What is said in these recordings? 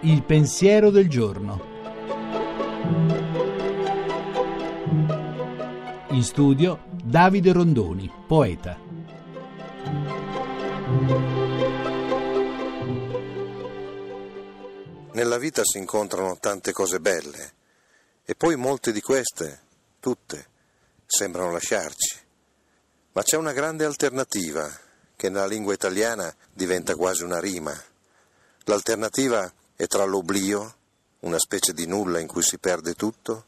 Il pensiero del giorno. In studio Davide Rondoni, poeta. Nella vita si incontrano tante cose belle e poi molte di queste, tutte, sembrano lasciarci. Ma c'è una grande alternativa che nella lingua italiana diventa quasi una rima. L'alternativa è tra l'oblio, una specie di nulla in cui si perde tutto,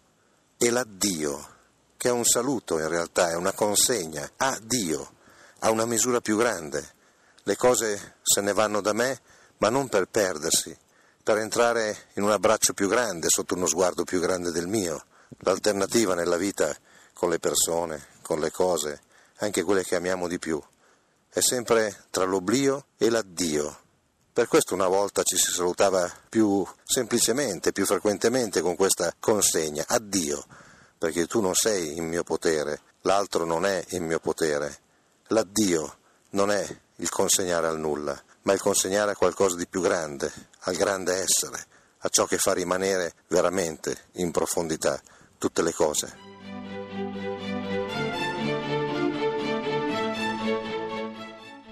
e l'addio, che è un saluto in realtà, è una consegna a Dio, a una misura più grande. Le cose se ne vanno da me, ma non per perdersi, per entrare in un abbraccio più grande, sotto uno sguardo più grande del mio. L'alternativa nella vita con le persone, con le cose, anche quelle che amiamo di più, è sempre tra l'oblio e l'addio. Per questo una volta ci si salutava più semplicemente, più frequentemente con questa consegna, addio, perché tu non sei in mio potere, l'altro non è in mio potere. L'addio non è il consegnare al nulla, ma il consegnare a qualcosa di più grande, al grande essere, a ciò che fa rimanere veramente in profondità tutte le cose.